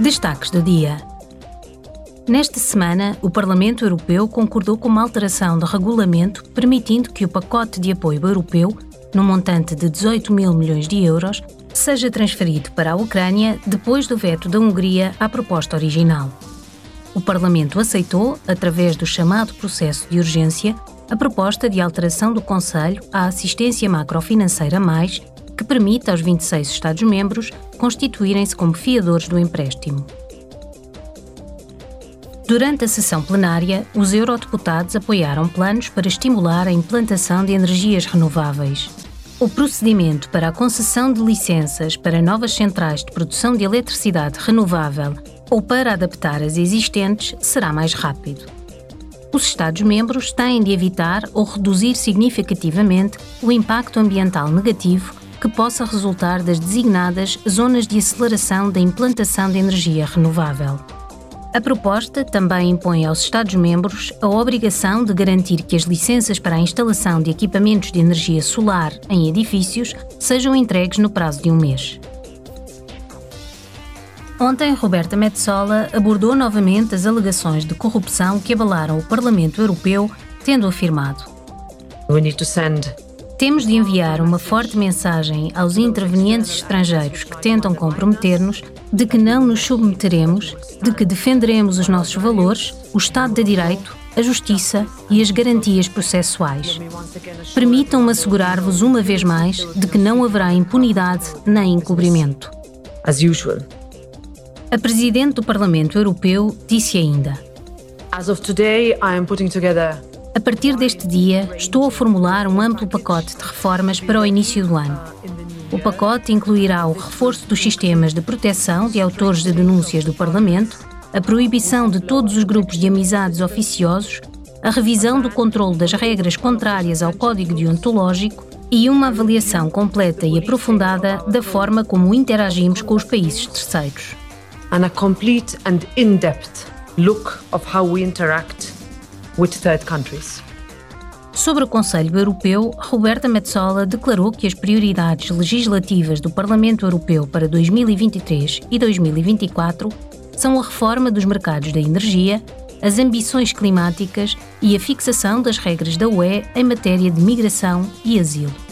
Destaques do dia. Nesta semana, o Parlamento Europeu concordou com uma alteração de regulamento permitindo que o pacote de apoio europeu, no montante de 18 mil milhões de euros, seja transferido para a Ucrânia depois do veto da Hungria à proposta original. O Parlamento aceitou, através do chamado processo de urgência, a proposta de alteração do Conselho à assistência macrofinanceira mais, permite aos 26 Estados-membros constituírem-se como fiadores do empréstimo. Durante a sessão plenária, os eurodeputados apoiaram planos para estimular a implantação de energias renováveis. O procedimento para a concessão de licenças para novas centrais de produção de eletricidade renovável ou para adaptar as existentes será mais rápido. Os Estados-membros têm de evitar ou reduzir significativamente o impacto ambiental negativo que possa resultar das designadas zonas de aceleração da implantação de energia renovável. A proposta também impõe aos Estados-membros a obrigação de garantir que as licenças para a instalação de equipamentos de energia solar em edifícios sejam entregues no prazo de um mês. Ontem, Roberta Metsola abordou novamente as alegações de corrupção que abalaram o Parlamento Europeu, tendo afirmado: We need to send temos de enviar uma forte mensagem aos intervenientes estrangeiros que tentam comprometer-nos de que não nos submeteremos, de que defenderemos os nossos valores, o Estado de Direito, a justiça e as garantias processuais. Permitam-me assegurar-vos uma vez mais de que não haverá impunidade nem encobrimento. As usual. A Presidente do Parlamento Europeu disse ainda: As of today, I am putting together a partir deste dia, estou a formular um amplo pacote de reformas para o início do ano. O pacote incluirá o reforço dos sistemas de proteção de autores de denúncias do Parlamento, a proibição de todos os grupos de amizades oficiosos, a revisão do controle das regras contrárias ao Código deontológico e uma avaliação completa e aprofundada da forma como interagimos com os países terceiros. And a complete and in-depth look of how we interact with third countries. Sobre o Conselho Europeu, Roberta Metsola declarou que as prioridades legislativas do Parlamento Europeu para 2023 e 2024 são a reforma dos mercados da energia, as ambições climáticas e a fixação das regras da UE em matéria de migração e asilo.